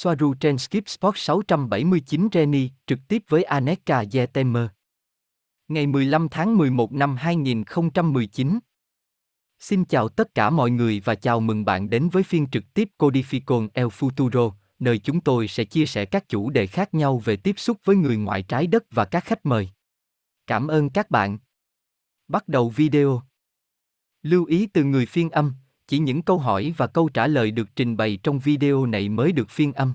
Soaru trên Skip Sport 679 Reni, trực tiếp với Aneka Yetemer. Ngày 15 tháng 11 năm 2019. Xin chào tất cả mọi người và chào mừng bạn đến với phiên trực tiếp Codificon El Futuro, nơi chúng tôi sẽ chia sẻ các chủ đề khác nhau về tiếp xúc với người ngoại trái đất và các khách mời. Cảm ơn các bạn. Bắt đầu video. Lưu ý từ người phiên âm, chỉ những câu hỏi và câu trả lời được trình bày trong video này mới được phiên âm.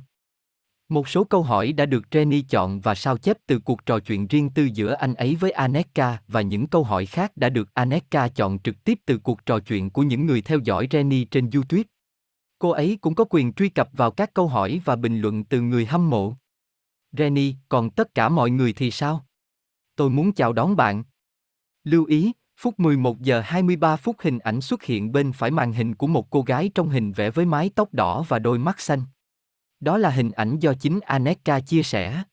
Một số câu hỏi đã được Jenny chọn và sao chép từ cuộc trò chuyện riêng tư giữa anh ấy với Aneka và những câu hỏi khác đã được Aneka chọn trực tiếp từ cuộc trò chuyện của những người theo dõi Jenny trên YouTube. Cô ấy cũng có quyền truy cập vào các câu hỏi và bình luận từ người hâm mộ. Jenny, còn tất cả mọi người thì sao? Tôi muốn chào đón bạn. Lưu ý, Phút 11 giờ 23 phút hình ảnh xuất hiện bên phải màn hình của một cô gái trong hình vẽ với mái tóc đỏ và đôi mắt xanh. Đó là hình ảnh do chính Aneka chia sẻ.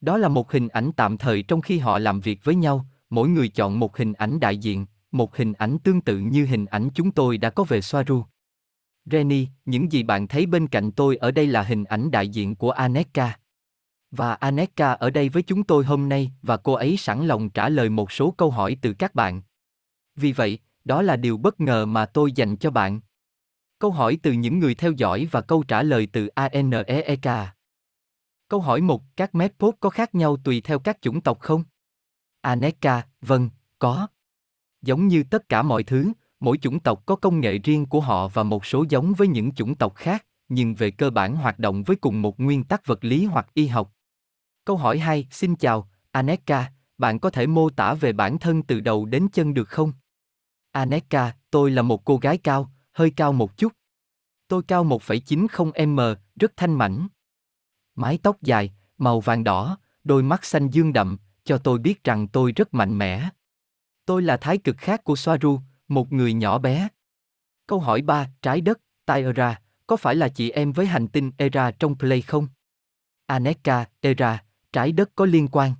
Đó là một hình ảnh tạm thời trong khi họ làm việc với nhau, mỗi người chọn một hình ảnh đại diện, một hình ảnh tương tự như hình ảnh chúng tôi đã có về Soaru. Reni, những gì bạn thấy bên cạnh tôi ở đây là hình ảnh đại diện của Aneka. Và Aneka ở đây với chúng tôi hôm nay và cô ấy sẵn lòng trả lời một số câu hỏi từ các bạn. Vì vậy, đó là điều bất ngờ mà tôi dành cho bạn. Câu hỏi từ những người theo dõi và câu trả lời từ ANEEK. Câu hỏi 1. Các medpod có khác nhau tùy theo các chủng tộc không? Aneka, vâng, có. Giống như tất cả mọi thứ, mỗi chủng tộc có công nghệ riêng của họ và một số giống với những chủng tộc khác, nhưng về cơ bản hoạt động với cùng một nguyên tắc vật lý hoặc y học. Câu hỏi 2. Xin chào, Aneka, bạn có thể mô tả về bản thân từ đầu đến chân được không? Aneka, tôi là một cô gái cao, hơi cao một chút. Tôi cao 1,90m, rất thanh mảnh. Mái tóc dài, màu vàng đỏ, đôi mắt xanh dương đậm, cho tôi biết rằng tôi rất mạnh mẽ. Tôi là thái cực khác của Soaru, một người nhỏ bé. Câu hỏi 3, trái đất, Tyra, có phải là chị em với hành tinh Era trong Play không? Aneka, Era, trái đất có liên quan.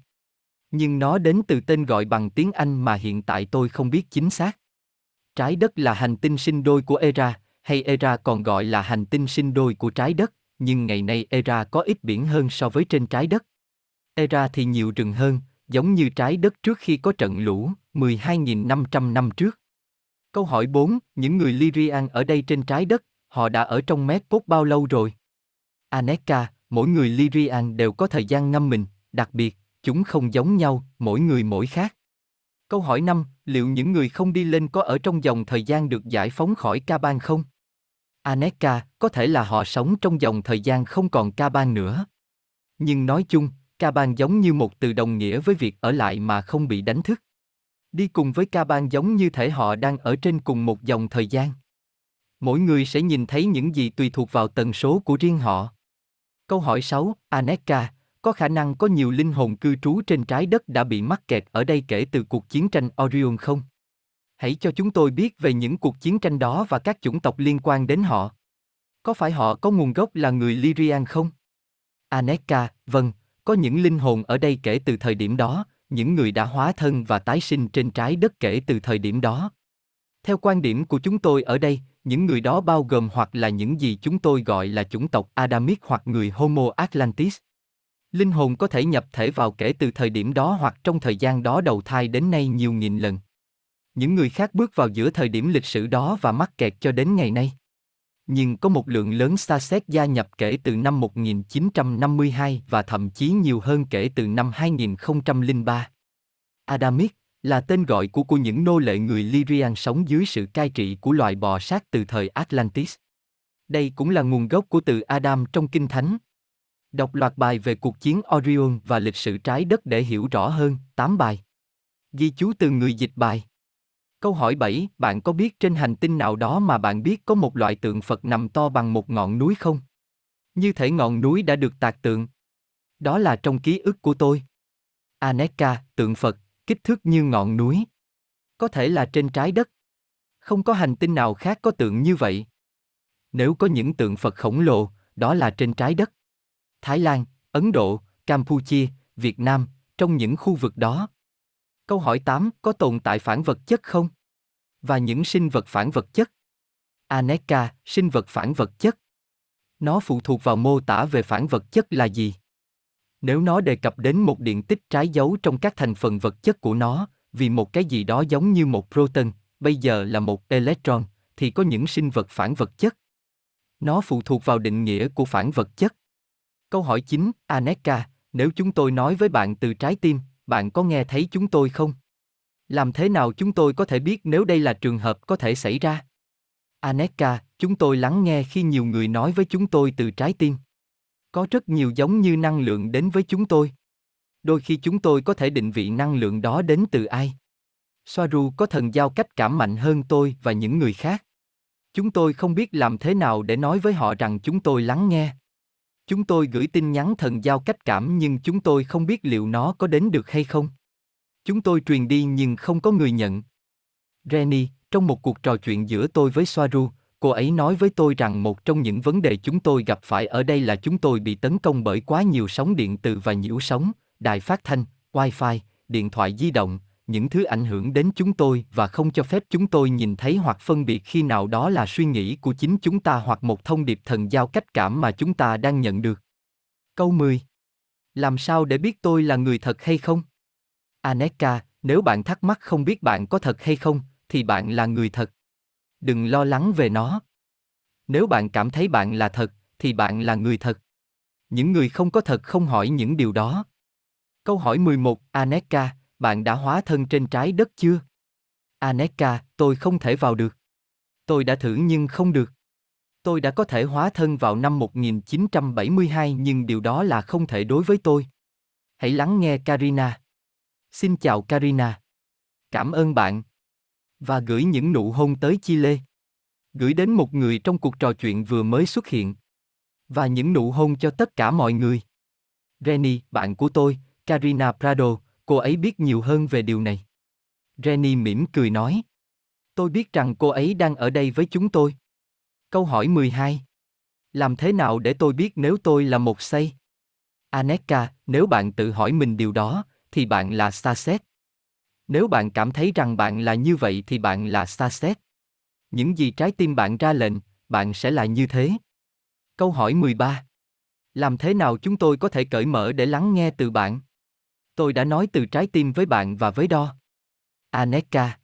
Nhưng nó đến từ tên gọi bằng tiếng Anh mà hiện tại tôi không biết chính xác. Trái đất là hành tinh sinh đôi của Era, hay Era còn gọi là hành tinh sinh đôi của trái đất, nhưng ngày nay Era có ít biển hơn so với trên trái đất. Era thì nhiều rừng hơn, giống như trái đất trước khi có trận lũ, 12.500 năm trước. Câu hỏi 4, những người Lyrian ở đây trên trái đất, họ đã ở trong Medpod bao lâu rồi? Aneka, mỗi người Lyrian đều có thời gian ngâm mình, đặc biệt, chúng không giống nhau, mỗi người mỗi khác. Câu hỏi 5, liệu những người không đi lên có ở trong dòng thời gian được giải phóng khỏi ca ban không? Aneka, có thể là họ sống trong dòng thời gian không còn ca ban nữa. Nhưng nói chung, ca ban giống như một từ đồng nghĩa với việc ở lại mà không bị đánh thức. Đi cùng với ca ban giống như thể họ đang ở trên cùng một dòng thời gian. Mỗi người sẽ nhìn thấy những gì tùy thuộc vào tần số của riêng họ. Câu hỏi 6, Aneka, có khả năng có nhiều linh hồn cư trú trên trái đất đã bị mắc kẹt ở đây kể từ cuộc chiến tranh Orion không? Hãy cho chúng tôi biết về những cuộc chiến tranh đó và các chủng tộc liên quan đến họ. Có phải họ có nguồn gốc là người Lyrian không? Aneka, vâng, có những linh hồn ở đây kể từ thời điểm đó, những người đã hóa thân và tái sinh trên trái đất kể từ thời điểm đó. Theo quan điểm của chúng tôi ở đây, những người đó bao gồm hoặc là những gì chúng tôi gọi là chủng tộc Adamic hoặc người Homo Atlantis. Linh hồn có thể nhập thể vào kể từ thời điểm đó hoặc trong thời gian đó đầu thai đến nay nhiều nghìn lần. Những người khác bước vào giữa thời điểm lịch sử đó và mắc kẹt cho đến ngày nay. Nhưng có một lượng lớn xa xét gia nhập kể từ năm 1952 và thậm chí nhiều hơn kể từ năm 2003. Adamic là tên gọi của của những nô lệ người Lyrian sống dưới sự cai trị của loài bò sát từ thời Atlantis. Đây cũng là nguồn gốc của từ Adam trong Kinh Thánh. Đọc loạt bài về cuộc chiến Orion và lịch sử trái đất để hiểu rõ hơn, 8 bài. Ghi chú từ người dịch bài. Câu hỏi 7, bạn có biết trên hành tinh nào đó mà bạn biết có một loại tượng Phật nằm to bằng một ngọn núi không? Như thể ngọn núi đã được tạc tượng. Đó là trong ký ức của tôi. Aneka, tượng Phật, kích thước như ngọn núi. Có thể là trên trái đất. Không có hành tinh nào khác có tượng như vậy. Nếu có những tượng Phật khổng lồ, đó là trên trái đất. Thái Lan, Ấn Độ, Campuchia, Việt Nam, trong những khu vực đó. Câu hỏi 8, có tồn tại phản vật chất không? Và những sinh vật phản vật chất? Aneka, sinh vật phản vật chất. Nó phụ thuộc vào mô tả về phản vật chất là gì. Nếu nó đề cập đến một điện tích trái dấu trong các thành phần vật chất của nó, vì một cái gì đó giống như một proton, bây giờ là một electron, thì có những sinh vật phản vật chất. Nó phụ thuộc vào định nghĩa của phản vật chất. Câu hỏi 9, Aneka, nếu chúng tôi nói với bạn từ trái tim, bạn có nghe thấy chúng tôi không? Làm thế nào chúng tôi có thể biết nếu đây là trường hợp có thể xảy ra? Aneka, chúng tôi lắng nghe khi nhiều người nói với chúng tôi từ trái tim. Có rất nhiều giống như năng lượng đến với chúng tôi. Đôi khi chúng tôi có thể định vị năng lượng đó đến từ ai. Soaru có thần giao cách cảm mạnh hơn tôi và những người khác. Chúng tôi không biết làm thế nào để nói với họ rằng chúng tôi lắng nghe. Chúng tôi gửi tin nhắn thần giao cách cảm nhưng chúng tôi không biết liệu nó có đến được hay không. Chúng tôi truyền đi nhưng không có người nhận. Renny, trong một cuộc trò chuyện giữa tôi với Soaru, cô ấy nói với tôi rằng một trong những vấn đề chúng tôi gặp phải ở đây là chúng tôi bị tấn công bởi quá nhiều sóng điện từ và nhiễu sóng, đài phát thanh, wifi, điện thoại di động, những thứ ảnh hưởng đến chúng tôi và không cho phép chúng tôi nhìn thấy hoặc phân biệt khi nào đó là suy nghĩ của chính chúng ta hoặc một thông điệp thần giao cách cảm mà chúng ta đang nhận được. Câu 10. Làm sao để biết tôi là người thật hay không? Aneka, nếu bạn thắc mắc không biết bạn có thật hay không, thì bạn là người thật. Đừng lo lắng về nó. Nếu bạn cảm thấy bạn là thật, thì bạn là người thật. Những người không có thật không hỏi những điều đó. Câu hỏi 11, Aneka, bạn đã hóa thân trên trái đất chưa? Aneka, tôi không thể vào được. Tôi đã thử nhưng không được. Tôi đã có thể hóa thân vào năm 1972 nhưng điều đó là không thể đối với tôi. Hãy lắng nghe Karina. Xin chào Karina. Cảm ơn bạn. Và gửi những nụ hôn tới Chile. Gửi đến một người trong cuộc trò chuyện vừa mới xuất hiện. Và những nụ hôn cho tất cả mọi người. Renny, bạn của tôi, Karina Prado, cô ấy biết nhiều hơn về điều này. Renny mỉm cười nói. Tôi biết rằng cô ấy đang ở đây với chúng tôi. Câu hỏi 12. Làm thế nào để tôi biết nếu tôi là một say? Aneka, nếu bạn tự hỏi mình điều đó, thì bạn là Starset. Nếu bạn cảm thấy rằng bạn là như vậy thì bạn là Starset. Những gì trái tim bạn ra lệnh, bạn sẽ là như thế. Câu hỏi 13. Làm thế nào chúng tôi có thể cởi mở để lắng nghe từ bạn? Tôi đã nói từ trái tim với bạn và với đo. Aneka.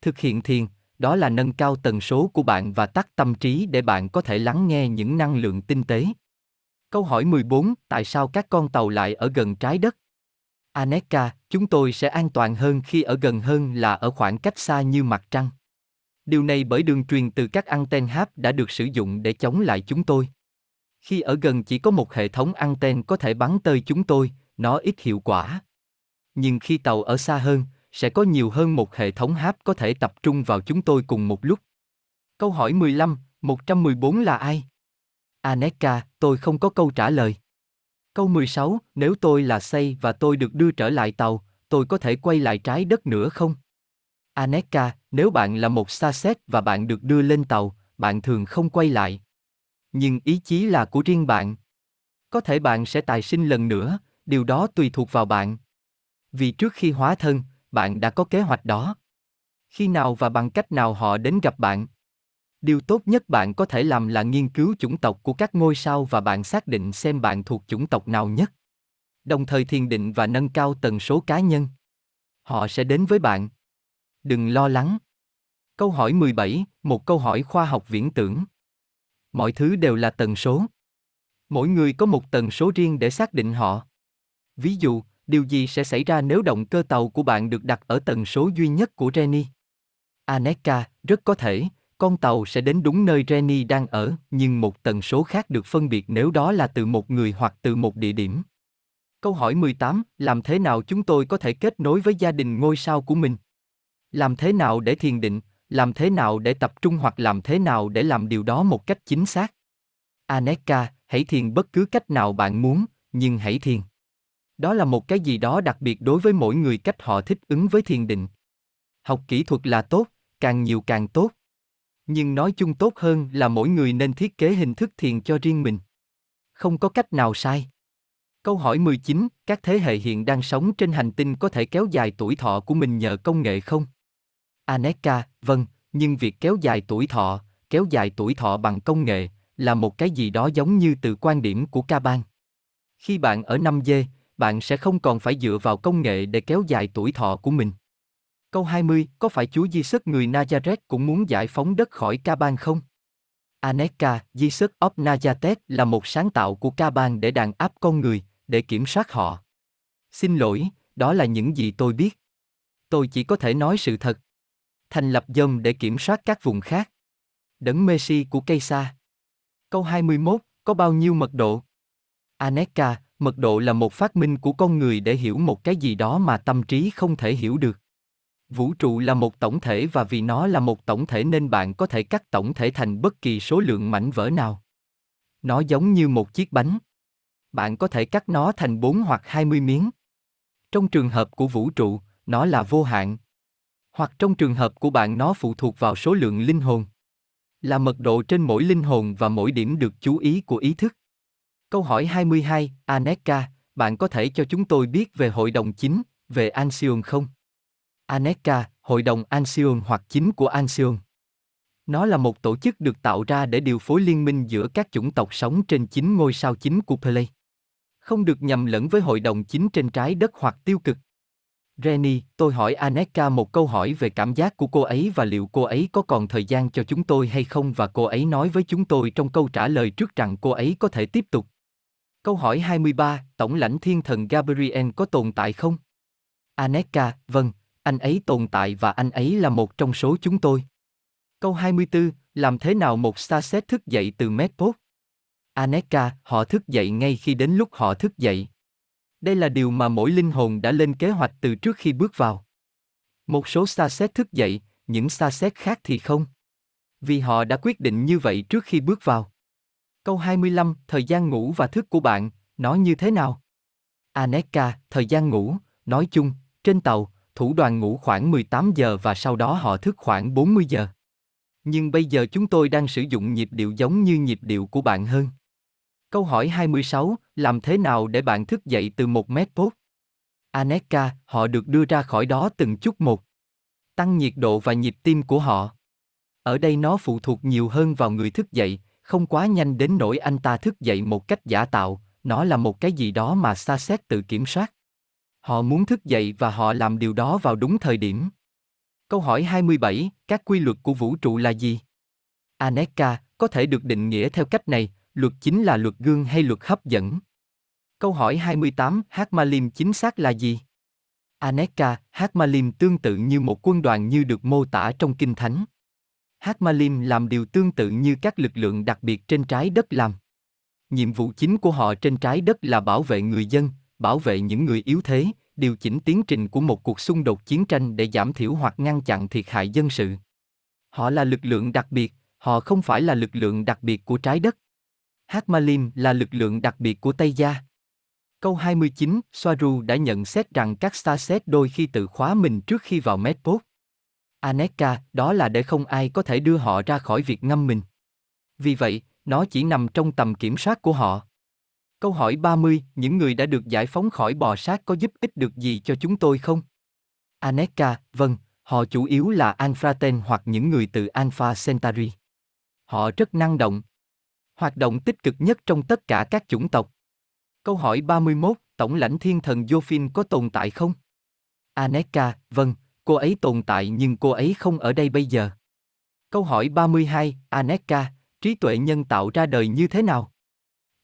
Thực hiện thiền, đó là nâng cao tần số của bạn và tắt tâm trí để bạn có thể lắng nghe những năng lượng tinh tế. Câu hỏi 14, tại sao các con tàu lại ở gần trái đất? Aneka, chúng tôi sẽ an toàn hơn khi ở gần hơn là ở khoảng cách xa như mặt trăng. Điều này bởi đường truyền từ các anten HAP đã được sử dụng để chống lại chúng tôi. Khi ở gần chỉ có một hệ thống anten có thể bắn tơi chúng tôi, nó ít hiệu quả. Nhưng khi tàu ở xa hơn, sẽ có nhiều hơn một hệ thống HAP có thể tập trung vào chúng tôi cùng một lúc. Câu hỏi 15, 114 là ai? Aneka, tôi không có câu trả lời. Câu 16, nếu tôi là xây và tôi được đưa trở lại tàu, tôi có thể quay lại trái đất nữa không? Aneka, nếu bạn là một xa xét và bạn được đưa lên tàu, bạn thường không quay lại. Nhưng ý chí là của riêng bạn. Có thể bạn sẽ tài sinh lần nữa, điều đó tùy thuộc vào bạn. Vì trước khi hóa thân, bạn đã có kế hoạch đó. Khi nào và bằng cách nào họ đến gặp bạn? Điều tốt nhất bạn có thể làm là nghiên cứu chủng tộc của các ngôi sao và bạn xác định xem bạn thuộc chủng tộc nào nhất. Đồng thời thiền định và nâng cao tần số cá nhân. Họ sẽ đến với bạn. Đừng lo lắng. Câu hỏi 17, một câu hỏi khoa học viễn tưởng. Mọi thứ đều là tần số. Mỗi người có một tần số riêng để xác định họ. Ví dụ, điều gì sẽ xảy ra nếu động cơ tàu của bạn được đặt ở tần số duy nhất của Jenny? Aneka, rất có thể, con tàu sẽ đến đúng nơi Renny đang ở, nhưng một tần số khác được phân biệt nếu đó là từ một người hoặc từ một địa điểm. Câu hỏi 18, làm thế nào chúng tôi có thể kết nối với gia đình ngôi sao của mình? Làm thế nào để thiền định, làm thế nào để tập trung hoặc làm thế nào để làm điều đó một cách chính xác? Aneka, hãy thiền bất cứ cách nào bạn muốn, nhưng hãy thiền. Đó là một cái gì đó đặc biệt đối với mỗi người cách họ thích ứng với thiền định. Học kỹ thuật là tốt, càng nhiều càng tốt. Nhưng nói chung tốt hơn là mỗi người nên thiết kế hình thức thiền cho riêng mình. Không có cách nào sai. Câu hỏi 19, các thế hệ hiện đang sống trên hành tinh có thể kéo dài tuổi thọ của mình nhờ công nghệ không? Aneka, vâng, nhưng việc kéo dài tuổi thọ, kéo dài tuổi thọ bằng công nghệ, là một cái gì đó giống như từ quan điểm của ca bang. Khi bạn ở 5G, bạn sẽ không còn phải dựa vào công nghệ để kéo dài tuổi thọ của mình. Câu 20, có phải Chúa Giêsu người Nazareth cũng muốn giải phóng đất khỏi ca bang không? Aneka, Jesus of Nazareth là một sáng tạo của ca bang để đàn áp con người, để kiểm soát họ. Xin lỗi, đó là những gì tôi biết. Tôi chỉ có thể nói sự thật. Thành lập dâm để kiểm soát các vùng khác. Đấng Messi của cây xa. Câu 21, có bao nhiêu mật độ? Aneka, mật độ là một phát minh của con người để hiểu một cái gì đó mà tâm trí không thể hiểu được. Vũ trụ là một tổng thể và vì nó là một tổng thể nên bạn có thể cắt tổng thể thành bất kỳ số lượng mảnh vỡ nào. Nó giống như một chiếc bánh. Bạn có thể cắt nó thành 4 hoặc 20 miếng. Trong trường hợp của vũ trụ, nó là vô hạn. Hoặc trong trường hợp của bạn nó phụ thuộc vào số lượng linh hồn. Là mật độ trên mỗi linh hồn và mỗi điểm được chú ý của ý thức. Câu hỏi 22, Aneka, bạn có thể cho chúng tôi biết về hội đồng chính, về Anxion không? Aneka, hội đồng Anxion hoặc chính của Anxion. Nó là một tổ chức được tạo ra để điều phối liên minh giữa các chủng tộc sống trên chính ngôi sao chính của Pele. Không được nhầm lẫn với hội đồng chính trên trái đất hoặc tiêu cực. Reni, tôi hỏi Aneka một câu hỏi về cảm giác của cô ấy và liệu cô ấy có còn thời gian cho chúng tôi hay không và cô ấy nói với chúng tôi trong câu trả lời trước rằng cô ấy có thể tiếp tục. Câu hỏi 23, Tổng lãnh thiên thần Gabriel có tồn tại không? Aneka, vâng, anh ấy tồn tại và anh ấy là một trong số chúng tôi. Câu 24, làm thế nào một xa xét thức dậy từ Medpot? Aneka, họ thức dậy ngay khi đến lúc họ thức dậy. Đây là điều mà mỗi linh hồn đã lên kế hoạch từ trước khi bước vào. Một số xa xét thức dậy, những xa xét khác thì không. Vì họ đã quyết định như vậy trước khi bước vào. Câu 25, thời gian ngủ và thức của bạn, nó như thế nào? Aneka, thời gian ngủ, nói chung, trên tàu, thủ đoàn ngủ khoảng 18 giờ và sau đó họ thức khoảng 40 giờ. Nhưng bây giờ chúng tôi đang sử dụng nhịp điệu giống như nhịp điệu của bạn hơn. Câu hỏi 26, làm thế nào để bạn thức dậy từ một mét pốt? Aneka, họ được đưa ra khỏi đó từng chút một. Tăng nhiệt độ và nhịp tim của họ. Ở đây nó phụ thuộc nhiều hơn vào người thức dậy, không quá nhanh đến nỗi anh ta thức dậy một cách giả tạo, nó là một cái gì đó mà xa xét tự kiểm soát. Họ muốn thức dậy và họ làm điều đó vào đúng thời điểm. Câu hỏi 27, các quy luật của vũ trụ là gì? Aneka, có thể được định nghĩa theo cách này, luật chính là luật gương hay luật hấp dẫn. Câu hỏi 28, Hakmalim chính xác là gì? Aneka, Hakmalim tương tự như một quân đoàn như được mô tả trong Kinh Thánh. Hakmalim làm điều tương tự như các lực lượng đặc biệt trên trái đất làm. Nhiệm vụ chính của họ trên trái đất là bảo vệ người dân, bảo vệ những người yếu thế, điều chỉnh tiến trình của một cuộc xung đột chiến tranh để giảm thiểu hoặc ngăn chặn thiệt hại dân sự. Họ là lực lượng đặc biệt, họ không phải là lực lượng đặc biệt của trái đất. Hakmalim là lực lượng đặc biệt của Tây Gia. Câu 29, Soaru đã nhận xét rằng các Starset đôi khi tự khóa mình trước khi vào Medpot. Aneka, đó là để không ai có thể đưa họ ra khỏi việc ngâm mình. Vì vậy, nó chỉ nằm trong tầm kiểm soát của họ. Câu hỏi 30, những người đã được giải phóng khỏi bò sát có giúp ích được gì cho chúng tôi không? Aneka, vâng, họ chủ yếu là Anfraten hoặc những người từ Alpha Centauri. Họ rất năng động. Hoạt động tích cực nhất trong tất cả các chủng tộc. Câu hỏi 31, Tổng lãnh thiên thần Jophine có tồn tại không? Aneka, vâng, cô ấy tồn tại nhưng cô ấy không ở đây bây giờ. Câu hỏi 32, Aneka, trí tuệ nhân tạo ra đời như thế nào?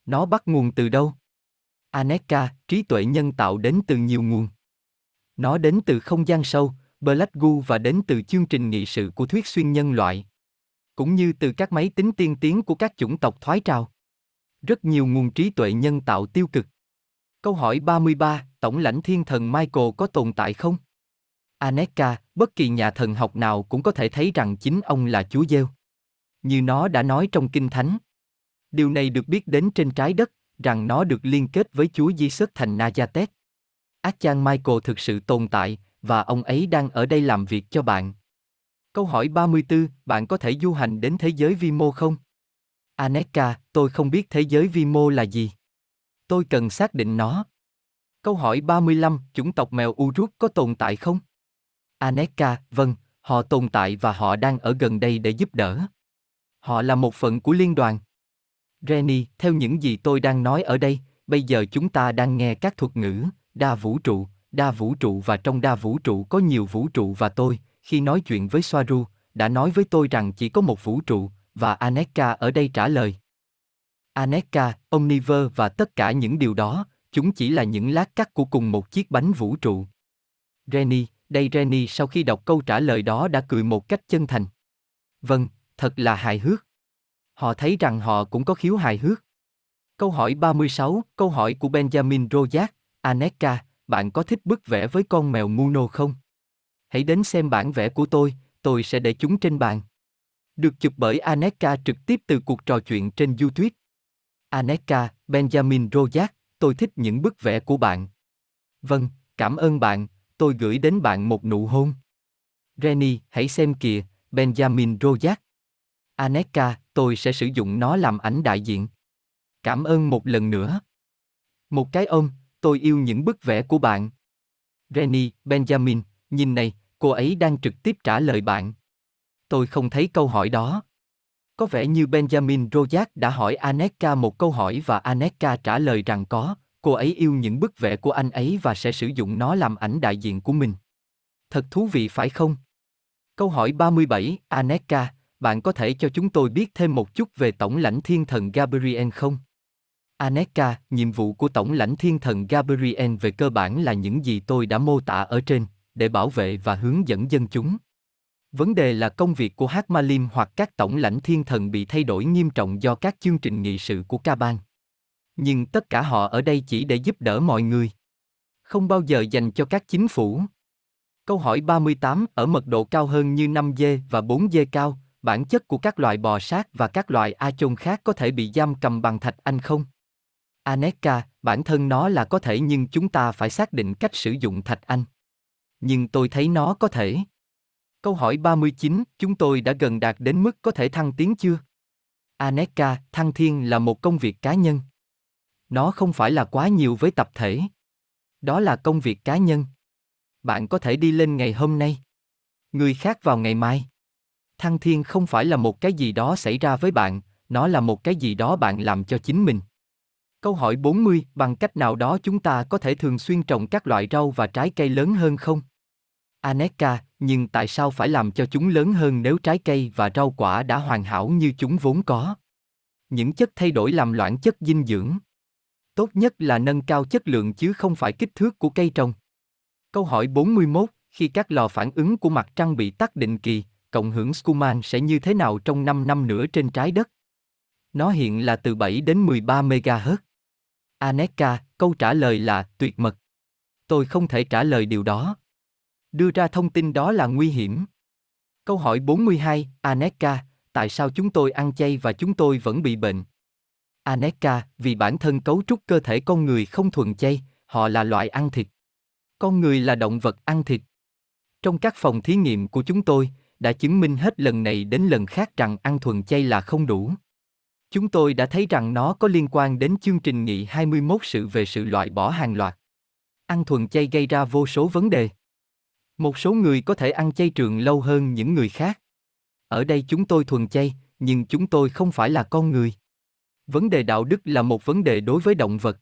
Nó bắt nguồn từ đâu? Aneka, trí tuệ nhân tạo đến từ nhiều nguồn. Nó đến từ không gian sâu, Black Goo và đến từ chương trình nghị sự của thuyết xuyên nhân loại. Cũng như từ các máy tính tiên tiến của các chủng tộc thoái trào. Rất nhiều nguồn trí tuệ nhân tạo tiêu cực. Câu hỏi 33, Tổng lãnh thiên thần Michael có tồn tại không? Aneka, bất kỳ nhà thần học nào cũng có thể thấy rằng chính ông là Chúa Giêsu. Như nó đã nói trong Kinh Thánh. Điều này được biết đến trên trái đất, rằng nó được liên kết với Chúa Giêsu thành Nazareth. Achan Michael thực sự tồn tại, và ông ấy đang ở đây làm việc cho bạn. Câu hỏi 34, bạn có thể du hành đến thế giới vi mô không? Aneka, tôi không biết thế giới vi mô là gì. Tôi cần xác định nó. Câu hỏi 35, chủng tộc mèo Uruk có tồn tại không? Aneka, vâng, họ tồn tại và họ đang ở gần đây để giúp đỡ. Họ là một phần của liên đoàn. Renny, theo những gì tôi đang nói ở đây, bây giờ chúng ta đang nghe các thuật ngữ, đa vũ trụ, đa vũ trụ và trong đa vũ trụ có nhiều vũ trụ và tôi, khi nói chuyện với Soaru, đã nói với tôi rằng chỉ có một vũ trụ, và Aneka ở đây trả lời. Aneka, Omniver và tất cả những điều đó, chúng chỉ là những lát cắt của cùng một chiếc bánh vũ trụ. Renny, đây Renny sau khi đọc câu trả lời đó đã cười một cách chân thành. Vâng, thật là hài hước. Họ thấy rằng họ cũng có khiếu hài hước. Câu hỏi 36, câu hỏi của Benjamin Rojak, Aneka, bạn có thích bức vẽ với con mèo Muno không? Hãy đến xem bản vẽ của tôi, tôi sẽ để chúng trên bàn. Được chụp bởi Aneka trực tiếp từ cuộc trò chuyện trên YouTube. Aneka, Benjamin Rojak, tôi thích những bức vẽ của bạn. Vâng, cảm ơn bạn, tôi gửi đến bạn một nụ hôn. Renny, hãy xem kìa, Benjamin Rojak. Aneka, tôi sẽ sử dụng nó làm ảnh đại diện. Cảm ơn một lần nữa. Một cái ôm, tôi yêu những bức vẽ của bạn. Renny, Benjamin, nhìn này, cô ấy đang trực tiếp trả lời bạn. Tôi không thấy câu hỏi đó. Có vẻ như Benjamin Rojak đã hỏi Aneka một câu hỏi và Aneka trả lời rằng có, cô ấy yêu những bức vẽ của anh ấy và sẽ sử dụng nó làm ảnh đại diện của mình. Thật thú vị phải không? Câu hỏi 37, Aneka, bạn có thể cho chúng tôi biết thêm một chút về Tổng lãnh thiên thần Gabriel không? Aneka, nhiệm vụ của Tổng lãnh thiên thần Gabriel về cơ bản là những gì tôi đã mô tả ở trên, để bảo vệ và hướng dẫn dân chúng. Vấn đề là công việc của Hakmalim hoặc các tổng lãnh thiên thần bị thay đổi nghiêm trọng do các chương trình nghị sự của Kaban. Nhưng tất cả họ ở đây chỉ để giúp đỡ mọi người. Không bao giờ dành cho các chính phủ. Câu hỏi 38 ở mật độ cao hơn như 5G và 4G cao, bản chất của các loài bò sát và các loài a chôn khác có thể bị giam cầm bằng thạch anh không? Aneka, bản thân nó là có thể nhưng chúng ta phải xác định cách sử dụng thạch anh. Nhưng tôi thấy nó có thể. Câu hỏi 39, chúng tôi đã gần đạt đến mức có thể thăng tiến chưa? Aneka, thăng thiên là một công việc cá nhân. Nó không phải là quá nhiều với tập thể. Đó là công việc cá nhân. Bạn có thể đi lên ngày hôm nay. Người khác vào ngày mai. Thăng thiên không phải là một cái gì đó xảy ra với bạn, nó là một cái gì đó bạn làm cho chính mình. Câu hỏi 40, bằng cách nào đó chúng ta có thể thường xuyên trồng các loại rau và trái cây lớn hơn không? Aneka, nhưng tại sao phải làm cho chúng lớn hơn nếu trái cây và rau quả đã hoàn hảo như chúng vốn có? Những chất thay đổi làm loãng chất dinh dưỡng. Tốt nhất là nâng cao chất lượng chứ không phải kích thước của cây trồng. Câu hỏi 41, khi các lò phản ứng của mặt trăng bị tắt định kỳ, cộng hưởng Schumann sẽ như thế nào trong 5 năm nữa trên trái đất? Nó hiện là từ 7 đến 13 MHz. Aneka, câu trả lời là tuyệt mật. Tôi không thể trả lời điều đó. Đưa ra thông tin đó là nguy hiểm. Câu hỏi 42, Aneka, tại sao chúng tôi ăn chay và chúng tôi vẫn bị bệnh? Aneka, vì bản thân cấu trúc cơ thể con người không thuần chay, họ là loại ăn thịt. Con người là động vật ăn thịt. Trong các phòng thí nghiệm của chúng tôi, đã chứng minh hết lần này đến lần khác rằng ăn thuần chay là không đủ. Chúng tôi đã thấy rằng nó có liên quan đến chương trình nghị 21 sự về sự loại bỏ hàng loạt. Ăn thuần chay gây ra vô số vấn đề. Một số người có thể ăn chay trường lâu hơn những người khác. Ở đây chúng tôi thuần chay, nhưng chúng tôi không phải là con người. Vấn đề đạo đức là một vấn đề đối với động vật.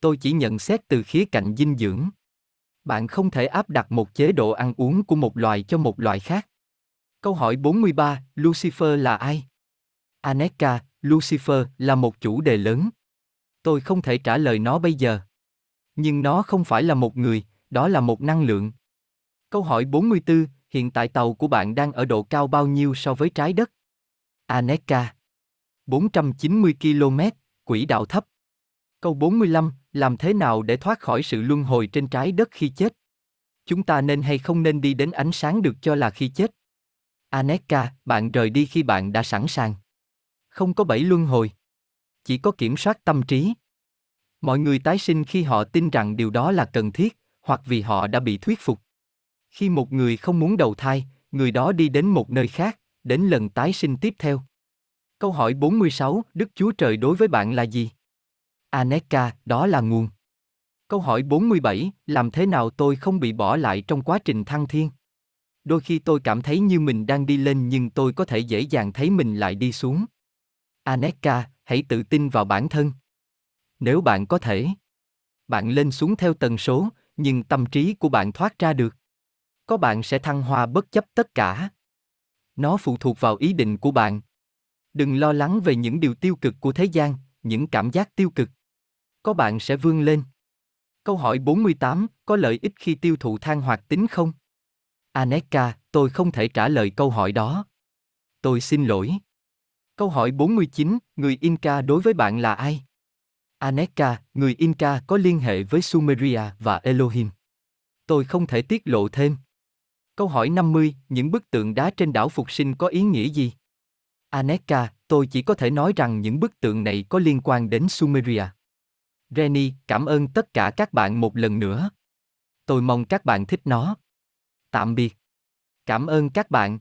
Tôi chỉ nhận xét từ khía cạnh dinh dưỡng. Bạn không thể áp đặt một chế độ ăn uống của một loài cho một loài khác. Câu hỏi 43, Lucifer là ai? Aneka, Lucifer là một chủ đề lớn. Tôi không thể trả lời nó bây giờ. Nhưng nó không phải là một người, đó là một năng lượng. Câu hỏi 44, hiện tại tàu của bạn đang ở độ cao bao nhiêu so với trái đất? Aneka. 490 km, quỹ đạo thấp. Câu 45, làm thế nào để thoát khỏi sự luân hồi trên trái đất khi chết? Chúng ta nên hay không nên đi đến ánh sáng được cho là khi chết? Aneka, bạn rời đi khi bạn đã sẵn sàng. Không có bảy luân hồi. Chỉ có kiểm soát tâm trí. Mọi người tái sinh khi họ tin rằng điều đó là cần thiết, hoặc vì họ đã bị thuyết phục. Khi một người không muốn đầu thai, người đó đi đến một nơi khác, đến lần tái sinh tiếp theo. Câu hỏi 46, Đức Chúa Trời đối với bạn là gì? Aneka, đó là nguồn. Câu hỏi 47, làm thế nào tôi không bị bỏ lại trong quá trình thăng thiên? Đôi khi tôi cảm thấy như mình đang đi lên nhưng tôi có thể dễ dàng thấy mình lại đi xuống. Aneka, hãy tự tin vào bản thân. Nếu bạn có thể, bạn lên xuống theo tần số, nhưng tâm trí của bạn thoát ra được. Có bạn sẽ thăng hoa bất chấp tất cả. Nó phụ thuộc vào ý định của bạn. Đừng lo lắng về những điều tiêu cực của thế gian, những cảm giác tiêu cực. Có bạn sẽ vươn lên. Câu hỏi 48, có lợi ích khi tiêu thụ than hoạt tính không? Aneka, tôi không thể trả lời câu hỏi đó. Tôi xin lỗi. Câu hỏi 49, người Inca đối với bạn là ai? Aneka, người Inca có liên hệ với Sumeria và Elohim. Tôi không thể tiết lộ thêm. Câu hỏi 50, những bức tượng đá trên đảo Phục Sinh có ý nghĩa gì? Aneka, tôi chỉ có thể nói rằng những bức tượng này có liên quan đến Sumeria. Reni, cảm ơn tất cả các bạn một lần nữa. Tôi mong các bạn thích nó. Tạm biệt. Cảm ơn các bạn.